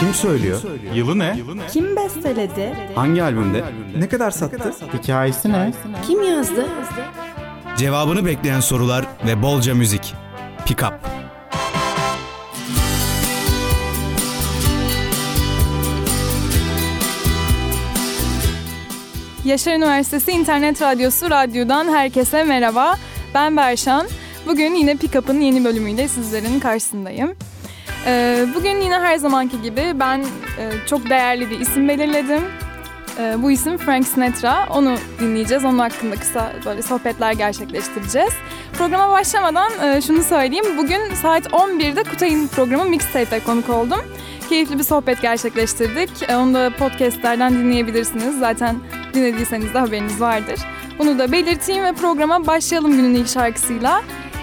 Kim söylüyor? Yılı ne? Kim besteledi? Hangi albümde? Ne kadar sattı? Hikayesi ne? Kim yazdı? Cevabını bekleyen sorular ve bolca müzik. Pick Up. Yaşar Üniversitesi İnternet Radyosu Radyo'dan herkese merhaba. Ben Berşan. Bugün yine Pick-Up'ın yeni bölümüyle sizlerin karşısındayım. Ee, bugün yine her zamanki gibi ben e, çok değerli bir isim belirledim. Ee, bu isim Frank Sinatra. Onu dinleyeceğiz. Onun hakkında kısa böyle sohbetler gerçekleştireceğiz. Programa başlamadan e, şunu söyleyeyim. Bugün saat 11'de Kutay'ın programı Mixtape'e konuk oldum. Keyifli bir sohbet gerçekleştirdik. E, onu da podcastlerden dinleyebilirsiniz. Zaten dinlediyseniz de haberiniz vardır. Bunu da belirteyim ve programa başlayalım günün ilk şarkısıyla.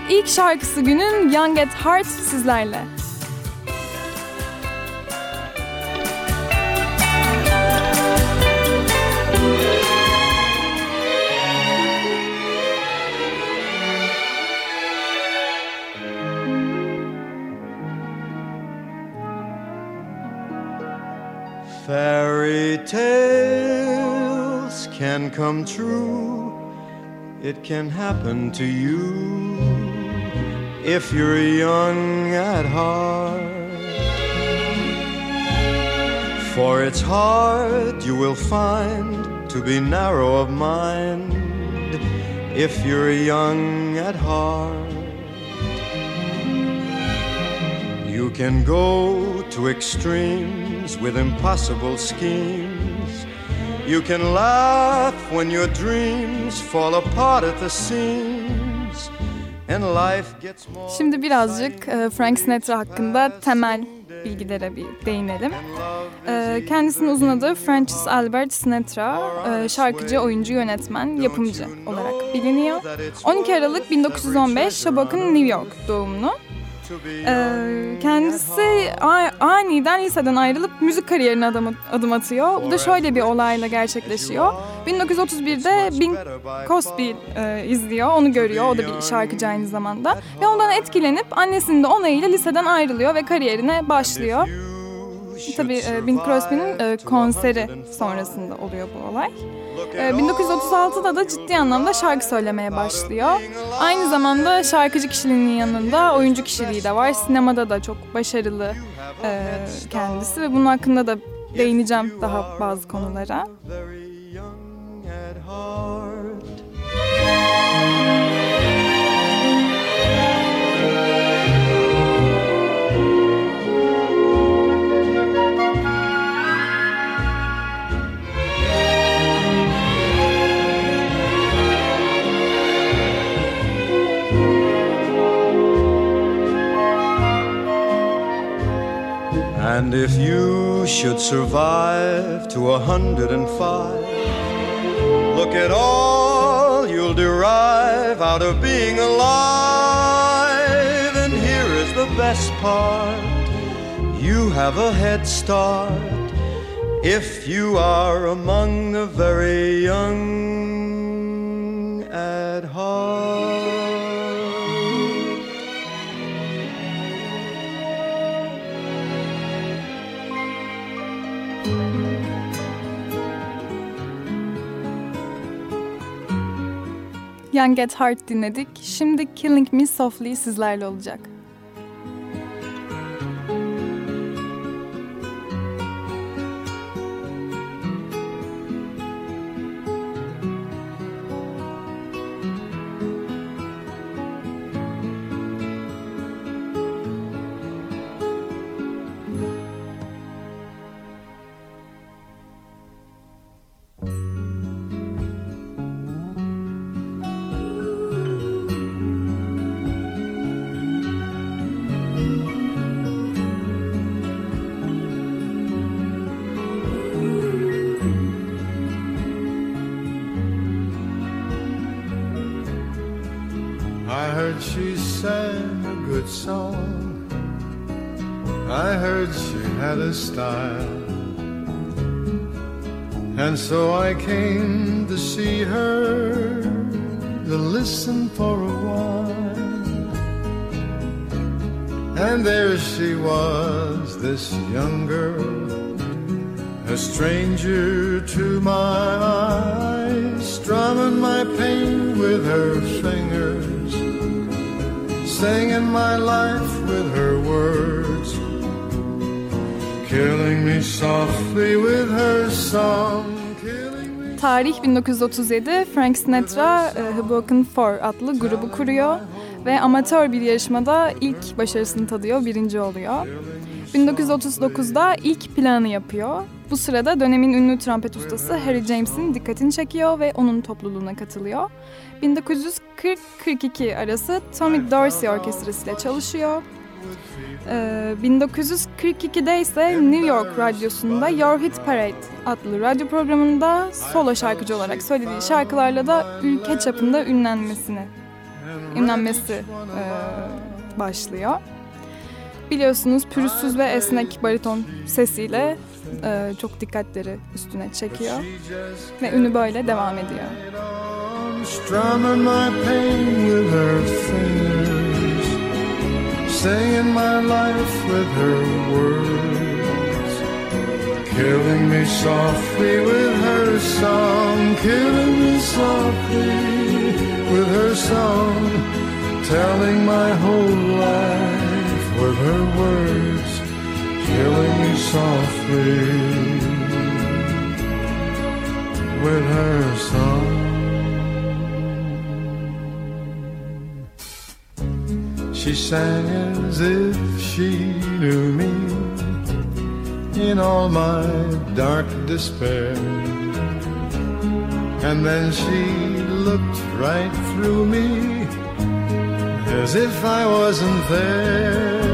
İlk şarkısı günün Young at Heart sizlerle. Tales can come true. It can happen to you if you're young at heart. For it's hard, you will find, to be narrow of mind if you're young at heart. You can go to extremes with impossible schemes. You can laugh when your dreams fall apart at the seams. And life gets more Şimdi birazcık e, Frank Sinatra hakkında temel bilgilere bir değinelim. E, Kendisinin uzun adı Francis Albert Sinatra, e, şarkıcı, oyuncu, yönetmen, yapımcı olarak biliniyor. 12 Aralık 1915 Şabak'ın New York doğumlu. Ee, kendisi aniden liseden ayrılıp müzik kariyerine adım, adım atıyor. Bu da şöyle bir olayla gerçekleşiyor. 1931'de Bing Crosby e, izliyor, onu görüyor. O da bir şarkıcı aynı zamanda. Ve ondan etkilenip annesinin de onayıyla liseden ayrılıyor ve kariyerine başlıyor. Tabii e, Bing Crosby'nin e, konseri sonrasında oluyor bu olay. E, 1936'da da ciddi anlamda şarkı söylemeye başlıyor. Aynı zamanda şarkıcı kişiliğinin yanında oyuncu kişiliği de var. Sinemada da çok başarılı e, kendisi ve bunun hakkında da değineceğim daha bazı konulara. And if you should survive to a hundred and five, look at all you'll derive out of being alive. And here is the best part you have a head start if you are among the very young Young at Heart dinledik. Şimdi Killing Me Softly sizlerle olacak. Heard she sang a good song. I heard she had a style. And so I came to see her, to listen for a while. And there she was, this young girl, a stranger to my eyes, strumming my pain with her fingers, singing my life with her words, killing me softly with her song. killing me Tarih 1937 Frank Sinatra e, Hoboken Four adlı grubu kuruyor ve amatör bir yarışmada ilk başarısını tadıyor, birinci oluyor. 1939'da ilk planı yapıyor. Bu sırada dönemin ünlü trompet ustası Harry James'in dikkatini çekiyor ve onun topluluğuna katılıyor. 1940-42 arası Tommy Dorsey Orkestrası ile çalışıyor. Ee, 1942'de ise New York Radyosu'nda Your Hit Parade adlı radyo programında solo şarkıcı olarak söylediği şarkılarla da ülke çapında ünlenmesini ünlenmesi e, başlıyor. Biliyorsunuz pürüzsüz ve esnek bariton sesiyle e, çok dikkatleri üstüne çekiyor ve ünü böyle devam ediyor. strumming my pain with her fingers, singing my life with her words, killing me softly with her song, killing me softly with her song, telling my whole life with her words, killing me softly with her song. She sang as if she knew me in all my dark despair. And then she looked right through me as if I wasn't there.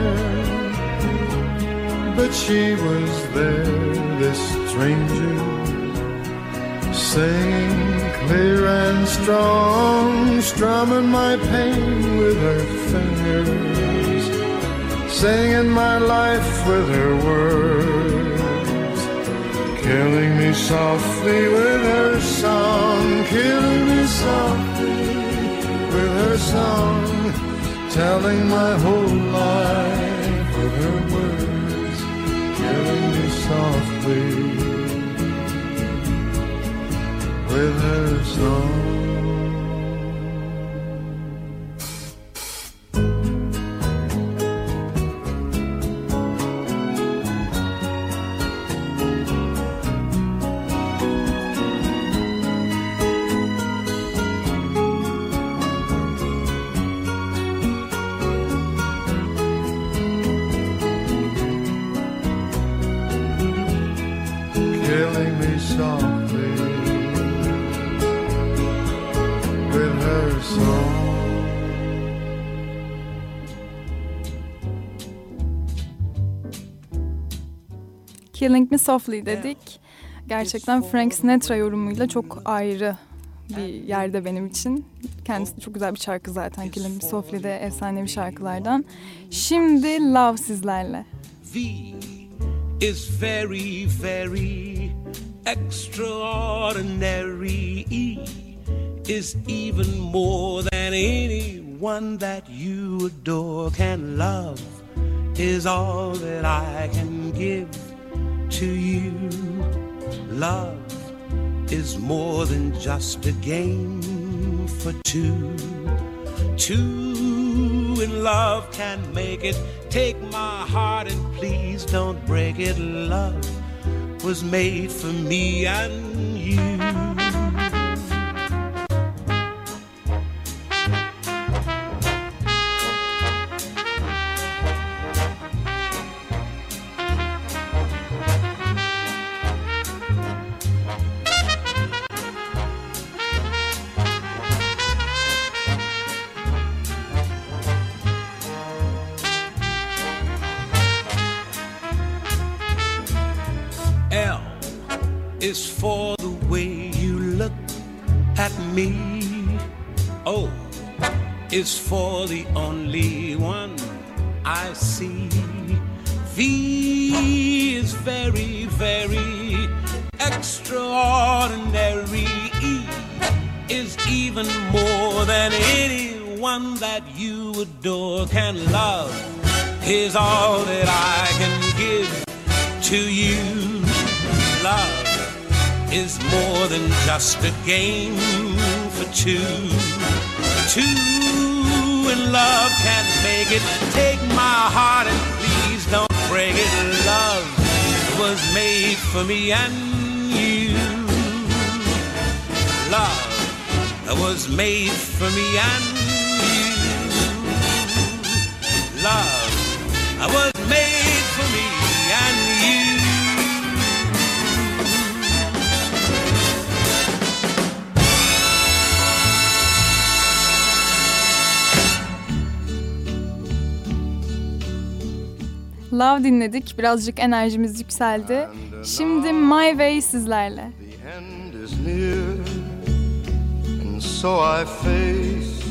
But she was there, this stranger, singing clear and strong, strumming my pain with her fingers, singing my life with her words, killing me softly with her song, killing me softly with her song, telling my whole life with her words, killing me softly with her song. Killing Me Softly dedik. Gerçekten Frank Sinatra yorumuyla çok ayrı bir yerde benim için. Kendisi çok güzel bir şarkı zaten. Killing Me Softly de efsanevi şarkılardan. Şimdi Love sizlerle. V is very, very extraordinary. E is even more than anyone that you adore can love. Is all that I can give to you. Love is more than just a game for two. Two in love can make it. Take my heart and please don't break it. Love was made for me and you. Anyone that you adore can love is all that I can give to you. Love is more than just a game for two. Two in love can make it. Take my heart and please don't break it. Love was made for me and you. Love was made for me and Love was made for me and you. Love dinledik. Birazcık enerjimiz yükseldi. Şimdi My Way sizlerle. The end is near, and so I face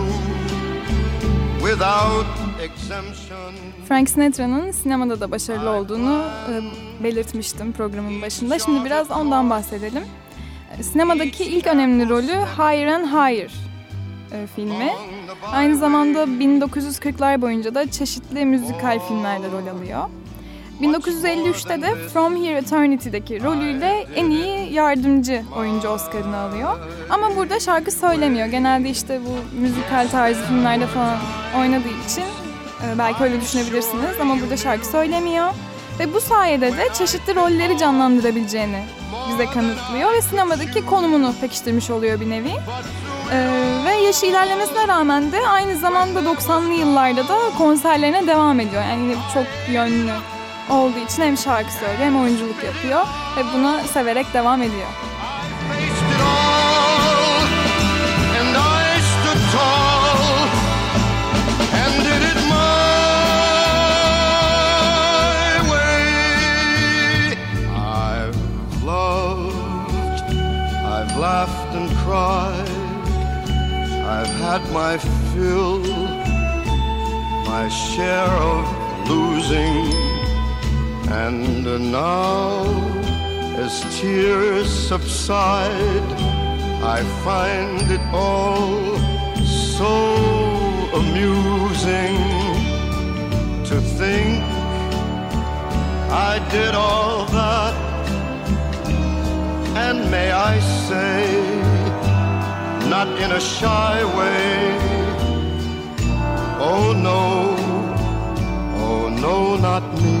Frank Sinatra'nın sinemada da başarılı olduğunu e, belirtmiştim programın başında. Şimdi biraz ondan bahsedelim. E, Sinemadaki ilk önemli rolü Higher and Higher e, filmi. Aynı zamanda 1940'lar boyunca da çeşitli müzikal filmlerde rol alıyor. 1953'te de From Here Eternity'deki rolüyle en iyi yardımcı oyuncu Oscar'ını alıyor. Ama burada şarkı söylemiyor. Genelde işte bu müzikal tarzı filmlerde falan oynadığı için e, belki öyle düşünebilirsiniz ama burada şarkı söylemiyor. Ve bu sayede de çeşitli rolleri canlandırabileceğini bize kanıtlıyor ve sinemadaki konumunu pekiştirmiş oluyor bir nevi. Ee, ve yaşı ilerlemesine rağmen de aynı zamanda 90'lı yıllarda da konserlerine devam ediyor. Yani çok yönlü olduğu için hem şarkı söylüyor hem oyunculuk yapıyor ve buna severek devam ediyor. laughed and cried, I've had my fill, my share of losing, and now as tears subside, I find it all so amusing to think I did all that. And may I say, not in a shy way, oh no, oh no, not me.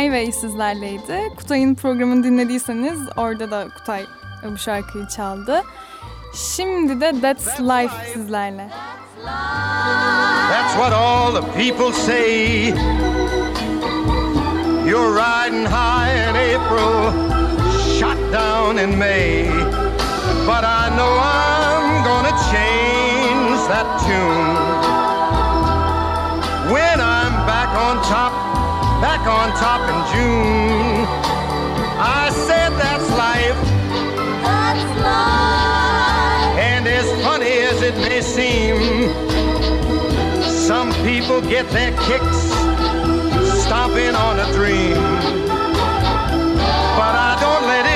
My Way sizlerleydi. Kutay'ın programını dinlediyseniz orada da Kutay bu şarkıyı çaldı. Şimdi de That's Life sizlerle. That's what all the people say. You're riding high in April, shot down in May. But I know I'm gonna change that tune. Back on top in June. I said that's life. That's life. And as funny as it may seem, some people get their kicks stomping on a dream. But I don't let it,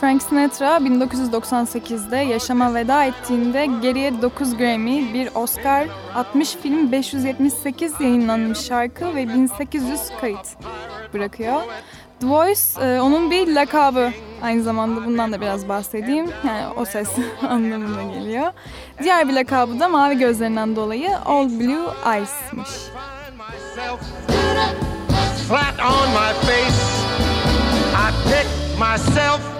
Frank Sinatra 1998'de yaşama veda ettiğinde geriye 9 Grammy, bir Oscar, 60 film, 578 yayınlanmış şarkı ve 1800 kayıt bırakıyor. The Voice e, onun bir lakabı. Aynı zamanda bundan da biraz bahsedeyim. Yani o ses anlamına geliyor. Diğer bir lakabı da mavi gözlerinden dolayı All Blue Eyes'miş. Flat on my face. I pick myself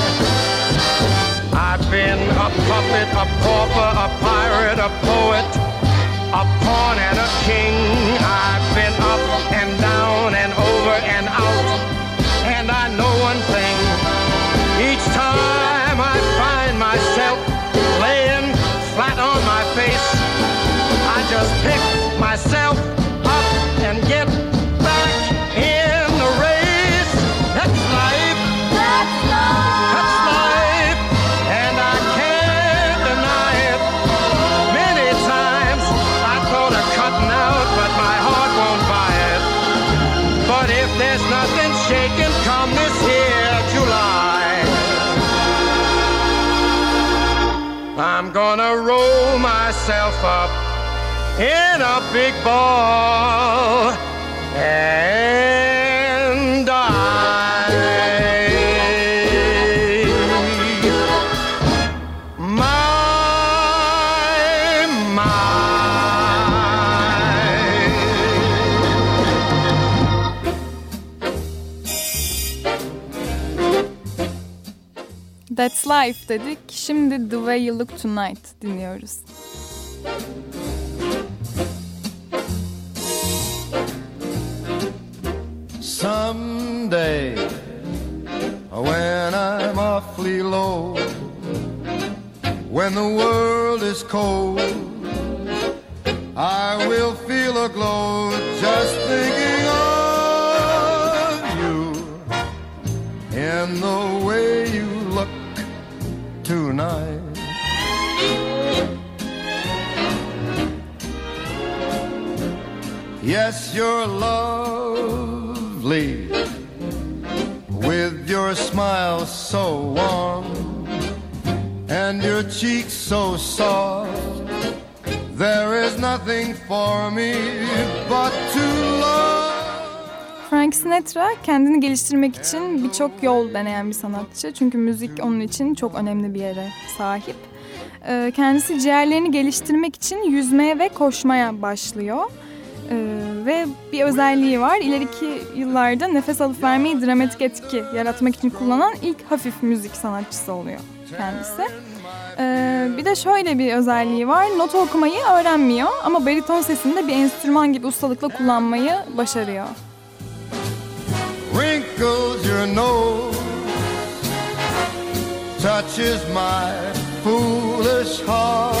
I've been a puppet, a pauper, a pirate, a poet, a pawn and a king. I've been up and in a big ball and die. My, my. That's Life dedik. Şimdi The Way You Look Tonight dinliyoruz. Someday, when I'm awfully low, when the world is cold, I will feel a glow just thinking of you in the way you look tonight. Yes, you're lovely with your smile so warm and your cheeks so soft. There is nothing for me but to love. Frank Sinatra kendini geliştirmek için birçok yol deneyen bir sanatçı. Çünkü müzik onun için çok önemli bir yere sahip. Ee, Kendisi ciğerlerini geliştirmek için yüzmeye ve koşmaya başlıyor. Ee, Ve bir özelliği var. İleriki yıllarda nefes alıp vermeyi dramatik etki yaratmak için kullanan ilk hafif müzik sanatçısı oluyor kendisi. Ee, bir de şöyle bir özelliği var. Nota okumayı öğrenmiyor ama bariton sesini de bir enstrüman gibi ustalıkla kullanmayı başarıyor. wrinkles your nose, touches my foolish heart.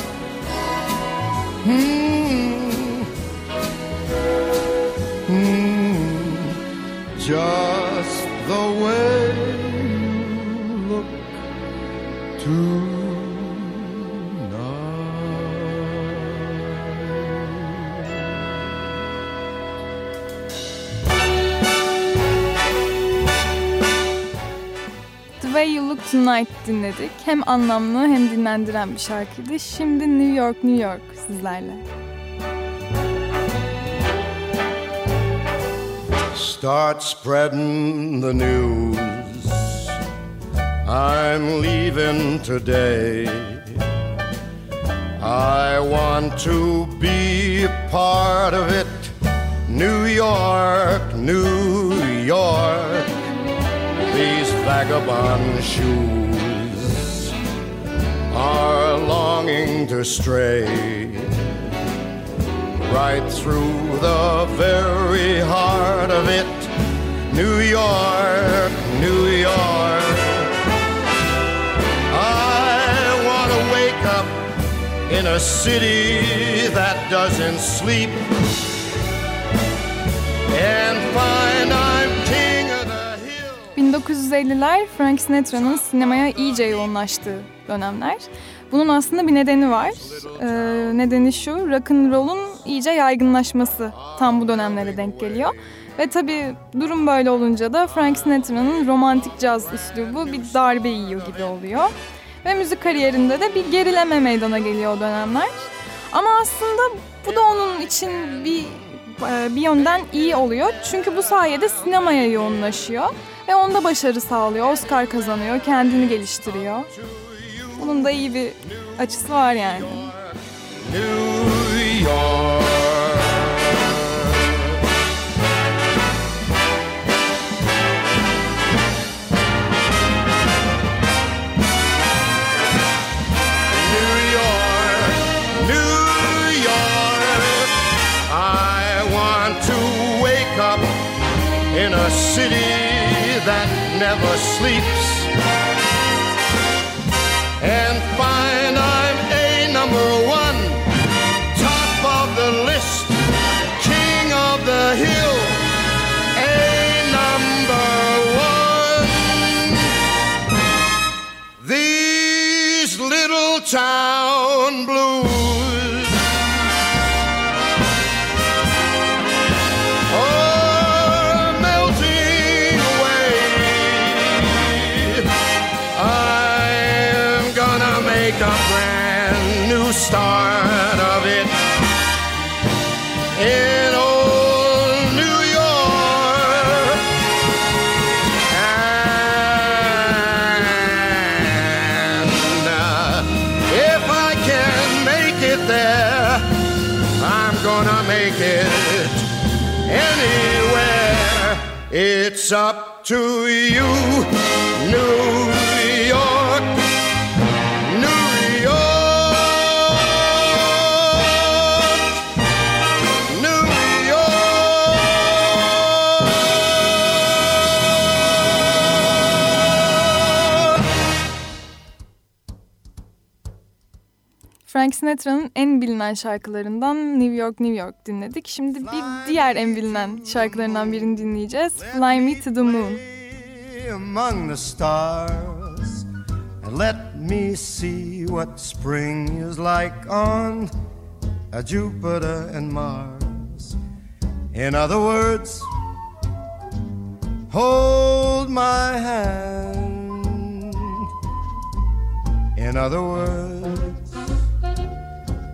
Hmm. Just the way you look tonight. Way You Tonight dinledik. Hem anlamlı hem dinlendiren bir şarkıydı. Şimdi New York, New York sizlerle. Start spreading the news. I'm leaving today. I want to be part of it. New York, New York. Vagabond shoes are longing to stray right through the very heart of it. New York, New York. I want to wake up in a city that doesn't sleep and find 1950'ler Frank Sinatra'nın sinemaya iyice yoğunlaştığı dönemler. Bunun aslında bir nedeni var. Ee, nedeni şu, rock'n'roll'un iyice yaygınlaşması tam bu dönemlere denk geliyor. Ve tabii durum böyle olunca da Frank Sinatra'nın romantik caz üslubu bir darbe yiyor gibi oluyor. Ve müzik kariyerinde de bir gerileme meydana geliyor o dönemler. Ama aslında bu da onun için bir e, bir yönden iyi oluyor. Çünkü bu sayede sinemaya yoğunlaşıyor ve onda başarı sağlıyor. Oscar kazanıyor, kendini geliştiriyor. Bunun da iyi bir açısı var yani. New York. New never sleeps Frank Sinatra'nın en bilinen şarkılarından New York, New York dinledik. Şimdi bir diğer en bilinen şarkılarından birini dinleyeceğiz. Fly Me to the Moon. among the stars and let me see what spring is like on a Jupiter and Mars. In other words, hold my hand. In other words,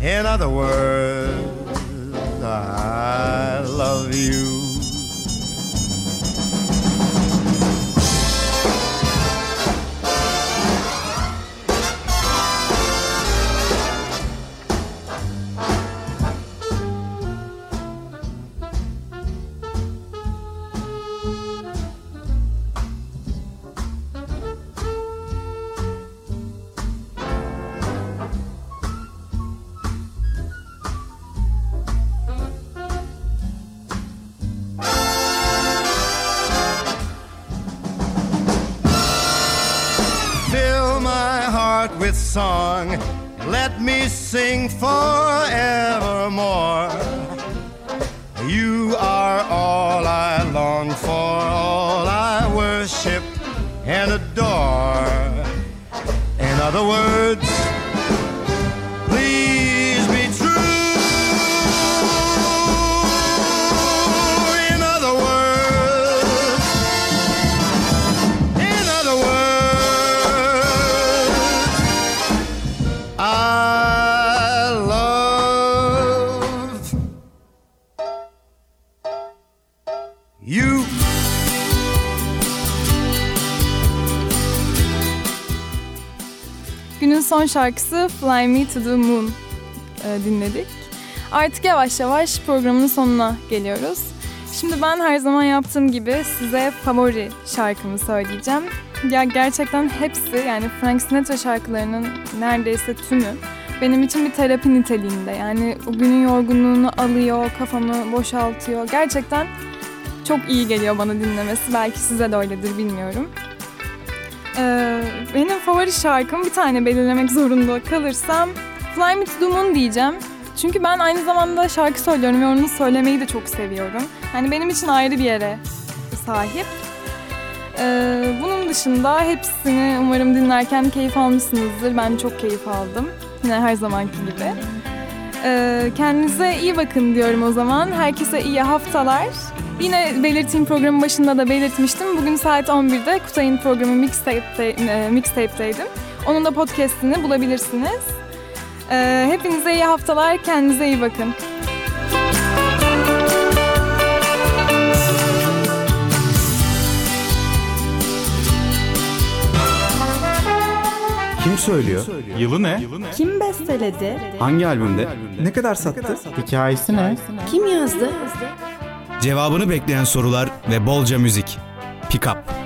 In other words, I love you. Song. Let me sing forevermore. Şarkısı Fly Me to the Moon e, dinledik. Artık yavaş yavaş programın sonuna geliyoruz. Şimdi ben her zaman yaptığım gibi size favori şarkımı söyleyeceğim. Ya gerçekten hepsi yani Frank Sinatra şarkılarının neredeyse tümü benim için bir terapi niteliğinde. Yani o günün yorgunluğunu alıyor, kafamı boşaltıyor. Gerçekten çok iyi geliyor bana dinlemesi. Belki size de öyledir bilmiyorum. Ee, benim favori şarkım bir tane belirlemek zorunda kalırsam Fly Me To The Moon diyeceğim. Çünkü ben aynı zamanda şarkı söylüyorum ve onu söylemeyi de çok seviyorum. Yani benim için ayrı bir yere sahip. Ee, bunun dışında hepsini umarım dinlerken keyif almışsınızdır. Ben çok keyif aldım. Yine her zamanki gibi. Ee, kendinize iyi bakın diyorum o zaman. Herkese iyi haftalar. Yine belirttiğim programın başında da belirtmiştim. Bugün saat 11'de Kutay'ın programı Mixtape'te, e. Onun da podcastini bulabilirsiniz. Ee, hepinize iyi haftalar. Kendinize iyi bakın. Kim söylüyor? Yılı ne? Kim besteledi? Hangi albümde? Ne kadar sattı? Hikayesi ne? Kim yazdı? Cevabını bekleyen sorular ve bolca müzik. Pick up.